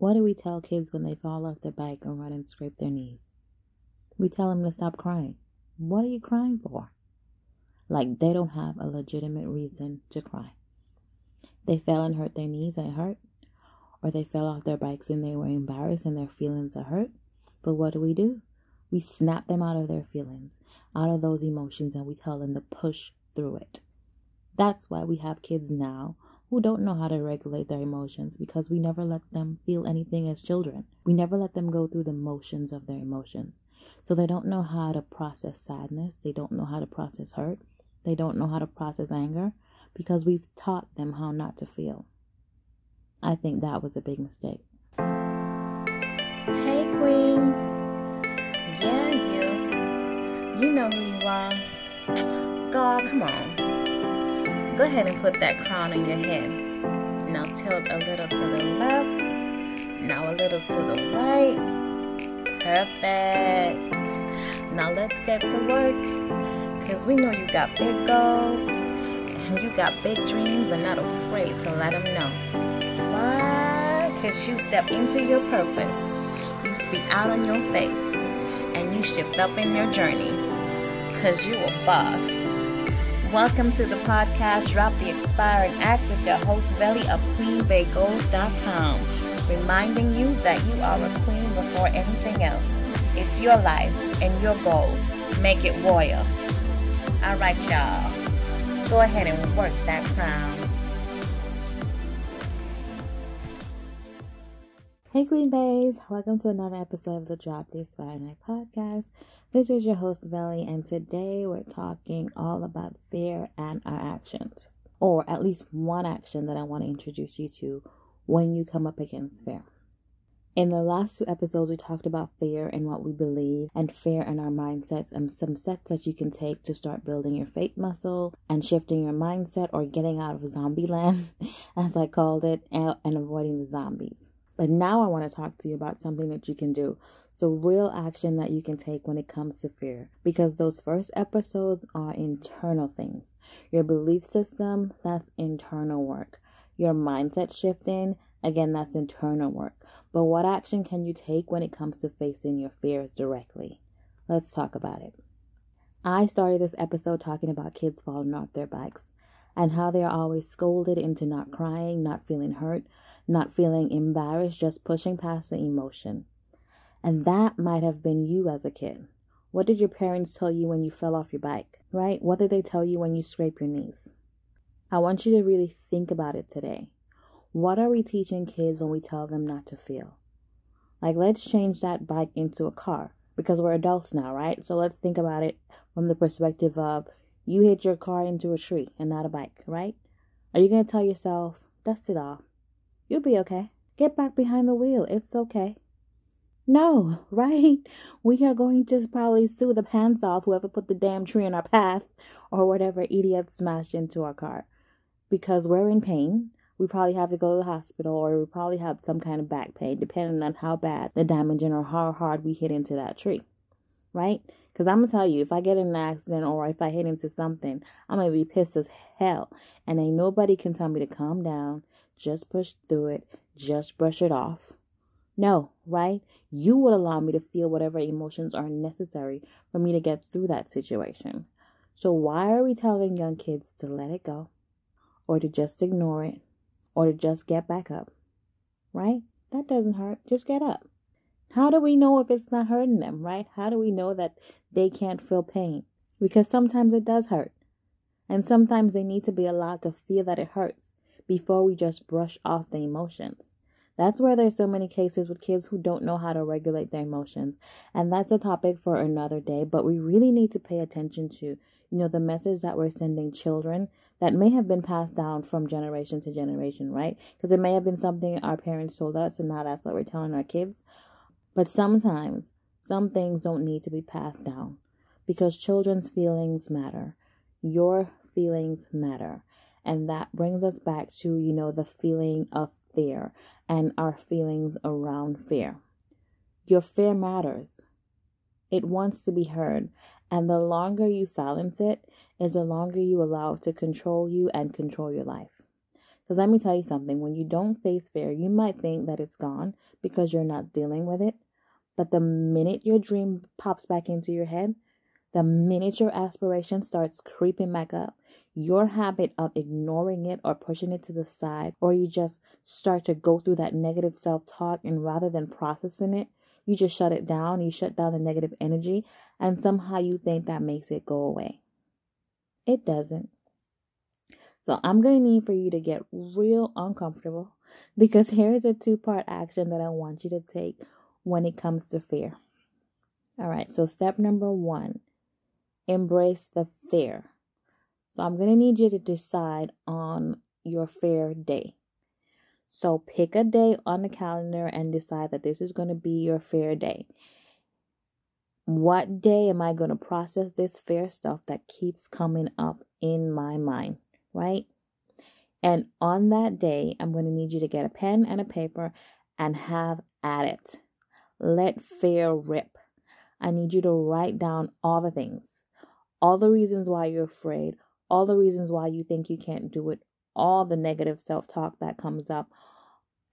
What do we tell kids when they fall off their bike and run and scrape their knees? We tell them to stop crying. What are you crying for? Like they don't have a legitimate reason to cry. They fell and hurt their knees and it hurt. Or they fell off their bikes and they were embarrassed and their feelings are hurt. But what do we do? We snap them out of their feelings, out of those emotions, and we tell them to push through it. That's why we have kids now who don't know how to regulate their emotions because we never let them feel anything as children. We never let them go through the motions of their emotions. So they don't know how to process sadness, they don't know how to process hurt, they don't know how to process anger because we've taught them how not to feel. I think that was a big mistake. Hey, Queens. Yeah, you. You know who you are. God, come on. Go ahead and put that crown on your head. Now tilt a little to the left. Now a little to the right. Perfect. Now let's get to work. Because we know you got big goals and you got big dreams and not afraid to let them know. Why? Because you step into your purpose. You speak out on your faith. And you shift up in your journey. Because you a boss. Welcome to the podcast Drop the Expiring Act with your host, Veli of QueenBaeGoals.com. Reminding you that you are a queen before anything else. It's your life and your goals. Make it royal. All right, y'all. Go ahead and work that crown. Hey, Queen Baes! Welcome to another episode of the Drop the Aspiring Act podcast. This is your host, Veli, and today we're talking all about fear and our actions, or at least one action that I want to introduce you to when you come up against fear. In the last two episodes, we talked about fear and what we believe, and fear and our mindsets, and some steps that you can take to start building your faith muscle and shifting your mindset or getting out of zombie land, as I called it, and avoiding the zombies. But now I want to talk to you about something that you can do. So, real action that you can take when it comes to fear. Because those first episodes are internal things. Your belief system, that's internal work. Your mindset shifting, again, that's internal work. But what action can you take when it comes to facing your fears directly? Let's talk about it. I started this episode talking about kids falling off their bikes and how they are always scolded into not crying, not feeling hurt, not feeling embarrassed, just pushing past the emotion. And that might have been you as a kid. What did your parents tell you when you fell off your bike, right? What did they tell you when you scrape your knees? I want you to really think about it today. What are we teaching kids when we tell them not to feel? Like, let's change that bike into a car because we're adults now, right? So let's think about it from the perspective of you hit your car into a tree and not a bike, right? Are you going to tell yourself, dust it off? You'll be okay. Get back behind the wheel. It's okay. No, right? We are going to probably sue the pants off whoever put the damn tree in our path or whatever idiot smashed into our car because we're in pain. We probably have to go to the hospital or we probably have some kind of back pain depending on how bad the damage and or how hard we hit into that tree, right? Because I'm going to tell you, if I get in an accident or if I hit into something, I'm going to be pissed as hell. And ain't nobody can tell me to calm down, just push through it, just brush it off. No, right? You would allow me to feel whatever emotions are necessary for me to get through that situation. So, why are we telling young kids to let it go, or to just ignore it, or to just get back up? Right? That doesn't hurt. Just get up. How do we know if it's not hurting them, right? How do we know that they can't feel pain? Because sometimes it does hurt. And sometimes they need to be allowed to feel that it hurts before we just brush off the emotions. That's where there's so many cases with kids who don't know how to regulate their emotions. And that's a topic for another day, but we really need to pay attention to, you know, the message that we're sending children that may have been passed down from generation to generation, right? Because it may have been something our parents told us and now that's what we're telling our kids. But sometimes some things don't need to be passed down because children's feelings matter. Your feelings matter. And that brings us back to, you know, the feeling of fear and our feelings around fear. Your fear matters. It wants to be heard. And the longer you silence it, is the longer you allow it to control you and control your life. Because let me tell you something when you don't face fear, you might think that it's gone because you're not dealing with it. But the minute your dream pops back into your head, the minute your aspiration starts creeping back up, your habit of ignoring it or pushing it to the side, or you just start to go through that negative self talk, and rather than processing it, you just shut it down, you shut down the negative energy, and somehow you think that makes it go away. It doesn't. So I'm going to need for you to get real uncomfortable because here's a two part action that I want you to take when it comes to fear. All right, so step number one embrace the fear. So I'm going to need you to decide on your fair day. So pick a day on the calendar and decide that this is going to be your fair day. What day am I going to process this fair stuff that keeps coming up in my mind, right? And on that day, I'm going to need you to get a pen and a paper and have at it. Let fear rip. I need you to write down all the things, all the reasons why you're afraid, all the reasons why you think you can't do it, all the negative self talk that comes up,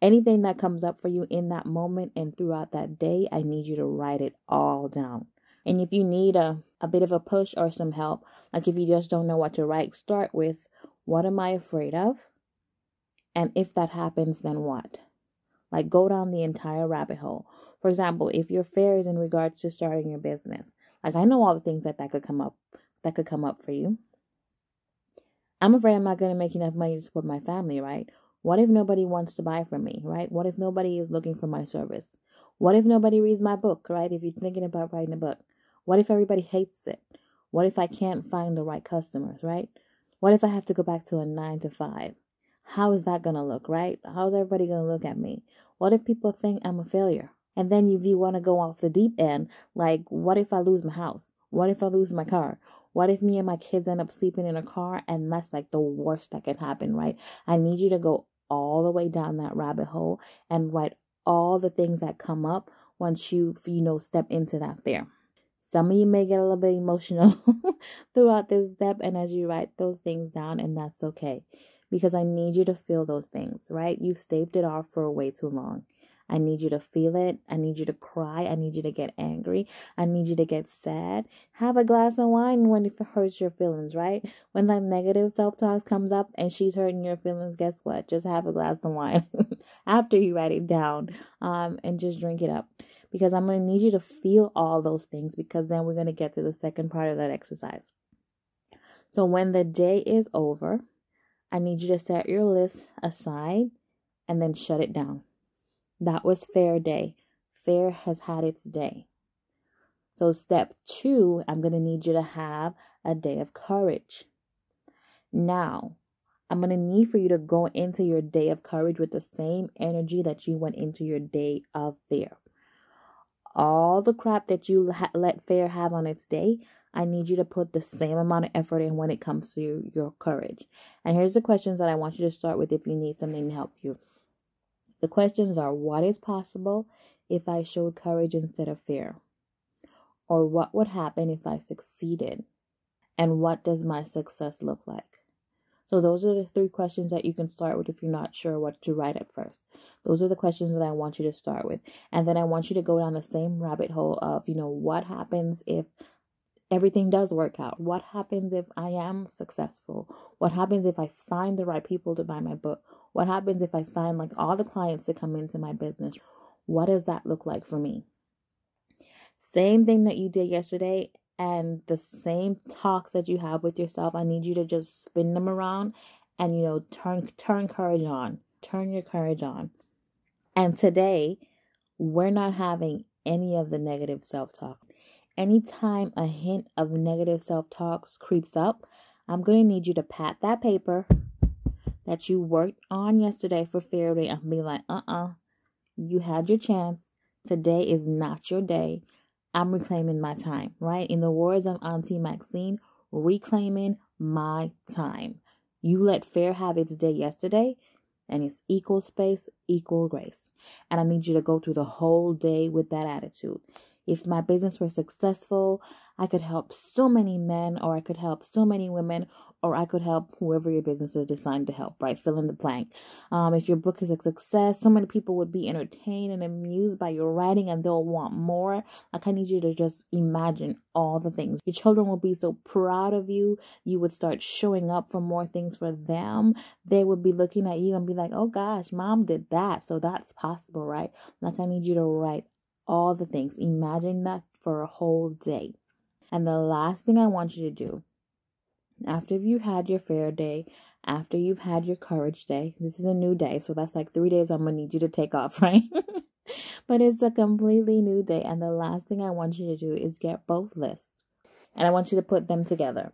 anything that comes up for you in that moment and throughout that day, I need you to write it all down. And if you need a, a bit of a push or some help, like if you just don't know what to write, start with what am I afraid of? And if that happens, then what? Like go down the entire rabbit hole. For example, if your fear is in regards to starting your business, like I know all the things that that could come up that could come up for you. I'm afraid I'm not going to make enough money to support my family, right? What if nobody wants to buy from me, right? What if nobody is looking for my service? What if nobody reads my book, right? If you're thinking about writing a book, what if everybody hates it? What if I can't find the right customers, right? What if I have to go back to a nine to five? How is that going to look, right? How's everybody going to look at me? What if people think I'm a failure? And then if you want to go off the deep end, like, what if I lose my house? What if I lose my car? What if me and my kids end up sleeping in a car and that's like the worst that can happen, right? I need you to go all the way down that rabbit hole and write all the things that come up once you, you know, step into that fear. Some of you may get a little bit emotional throughout this step and as you write those things down, and that's okay because I need you to feel those things, right? You've staved it off for way too long. I need you to feel it. I need you to cry. I need you to get angry. I need you to get sad. Have a glass of wine when it hurts your feelings, right? When that negative self talk comes up and she's hurting your feelings, guess what? Just have a glass of wine after you write it down um, and just drink it up. Because I'm going to need you to feel all those things because then we're going to get to the second part of that exercise. So when the day is over, I need you to set your list aside and then shut it down. That was fair day. Fair has had its day. So, step two, I'm going to need you to have a day of courage. Now, I'm going to need for you to go into your day of courage with the same energy that you went into your day of fear. All the crap that you let fear have on its day, I need you to put the same amount of effort in when it comes to your courage. And here's the questions that I want you to start with if you need something to help you. The questions are what is possible if I showed courage instead of fear? Or what would happen if I succeeded? And what does my success look like? So, those are the three questions that you can start with if you're not sure what to write at first. Those are the questions that I want you to start with. And then I want you to go down the same rabbit hole of, you know, what happens if everything does work out? What happens if I am successful? What happens if I find the right people to buy my book? What happens if I find like all the clients that come into my business? What does that look like for me? Same thing that you did yesterday and the same talks that you have with yourself. I need you to just spin them around and you know turn turn courage on. Turn your courage on. And today, we're not having any of the negative self-talk. Anytime a hint of negative self-talk creeps up, I'm going to need you to pat that paper that you worked on yesterday for Fair Day and be like, uh uh-uh, uh, you had your chance. Today is not your day. I'm reclaiming my time, right? In the words of Auntie Maxine, reclaiming my time. You let Fair have its day yesterday, and it's equal space, equal grace. And I need you to go through the whole day with that attitude. If my business were successful, I could help so many men, or I could help so many women, or I could help whoever your business is designed to help, right? Fill in the blank. Um, if your book is a success, so many people would be entertained and amused by your writing and they'll want more. Like, I need you to just imagine all the things. Your children will be so proud of you. You would start showing up for more things for them. They would be looking at you and be like, oh gosh, mom did that. So that's possible, right? Like, I need you to write all the things. Imagine that for a whole day. And the last thing I want you to do after you've had your fair day, after you've had your courage day, this is a new day. So that's like three days I'm to need you to take off, right? but it's a completely new day. And the last thing I want you to do is get both lists. And I want you to put them together.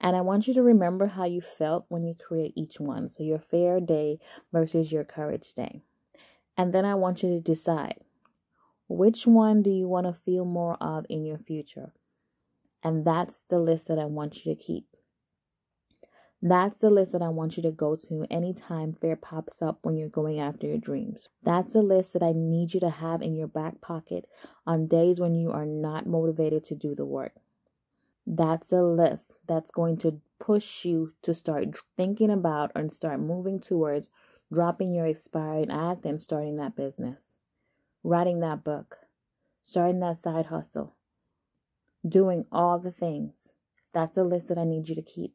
And I want you to remember how you felt when you create each one. So your fair day versus your courage day. And then I want you to decide which one do you want to feel more of in your future? And that's the list that I want you to keep. That's the list that I want you to go to anytime fear pops up when you're going after your dreams. That's the list that I need you to have in your back pocket on days when you are not motivated to do the work. That's a list that's going to push you to start thinking about and start moving towards dropping your expired act and starting that business writing that book, starting that side hustle, doing all the things. That's a list that I need you to keep.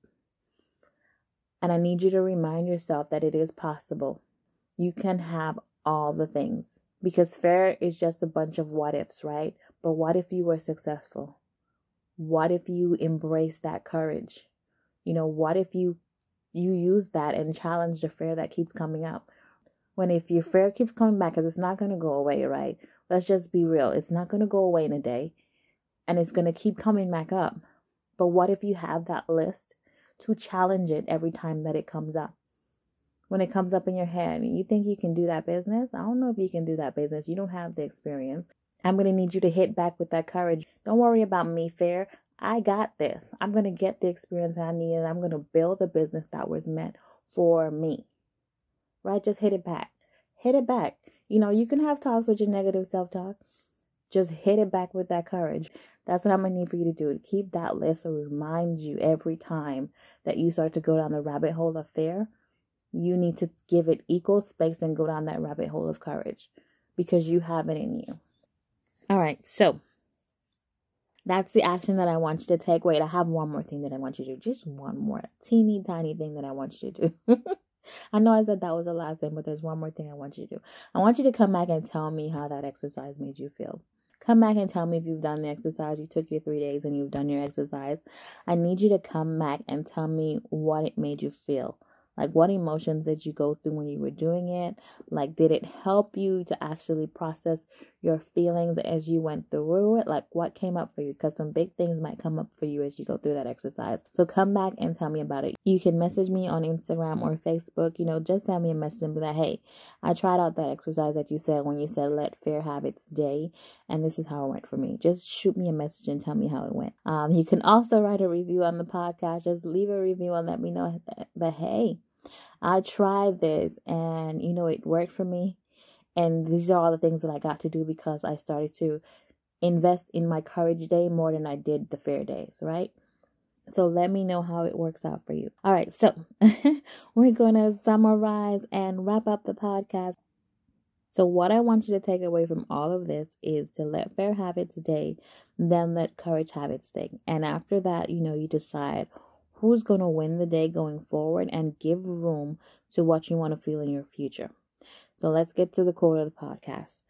And I need you to remind yourself that it is possible. You can have all the things. Because fair is just a bunch of what ifs, right? But what if you were successful? What if you embrace that courage? You know, what if you you use that and challenge the fear that keeps coming up? when if your fear keeps coming back because it's not going to go away right let's just be real it's not going to go away in a day and it's going to keep coming back up. But what if you have that list to challenge it every time that it comes up? When it comes up in your head you think you can do that business? I don't know if you can do that business. You don't have the experience. I'm going to need you to hit back with that courage. Don't worry about me fair. I got this. I'm going to get the experience i need and i'm going to build the business that was meant for me. Right? Just hit it back. Hit it back. You know, you can have talks with your negative self talk. Just hit it back with that courage. That's what I'm gonna need for you to do. Keep that list to remind you every time that you start to go down the rabbit hole of fear. You need to give it equal space and go down that rabbit hole of courage because you have it in you. All right, so that's the action that I want you to take. Wait, I have one more thing that I want you to do. Just one more teeny tiny thing that I want you to do. I know I said that was the last thing, but there's one more thing I want you to do. I want you to come back and tell me how that exercise made you feel. Come back and tell me if you've done the exercise. You took your three days and you've done your exercise. I need you to come back and tell me what it made you feel. Like, what emotions did you go through when you were doing it? Like, did it help you to actually process your feelings as you went through it? Like, what came up for you? Because some big things might come up for you as you go through that exercise. So, come back and tell me about it. You can message me on Instagram or Facebook. You know, just send me a message and be like, hey, I tried out that exercise that you said when you said let fear have its day. And this is how it went for me. Just shoot me a message and tell me how it went. Um, you can also write a review on the podcast. Just leave a review and let me know that, hey, I tried this and you know it worked for me. And these are all the things that I got to do because I started to invest in my courage day more than I did the fair days, right? So let me know how it works out for you. All right, so we're going to summarize and wrap up the podcast. So, what I want you to take away from all of this is to let fear have its day, then let courage have its day. And after that, you know, you decide who's going to win the day going forward and give room to what you want to feel in your future. So let's get to the quote of the podcast.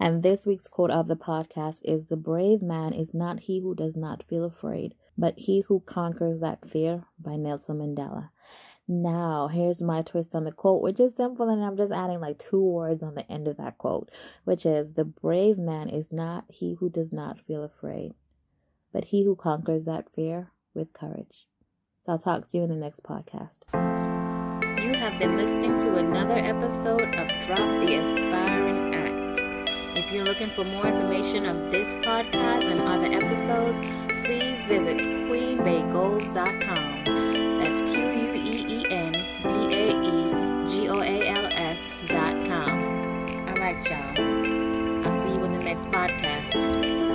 And this week's quote of the podcast is The brave man is not he who does not feel afraid, but he who conquers that fear by Nelson Mandela. Now, here's my twist on the quote, which is simple, and I'm just adding like two words on the end of that quote, which is The brave man is not he who does not feel afraid, but he who conquers that fear with courage. So I'll talk to you in the next podcast. Have been listening to another episode of Drop the Aspiring Act. If you're looking for more information of this podcast and other episodes, please visit queenbaegoals.com. That's Q U E E N B A E G O A L S.com. All right, y'all. I'll see you in the next podcast.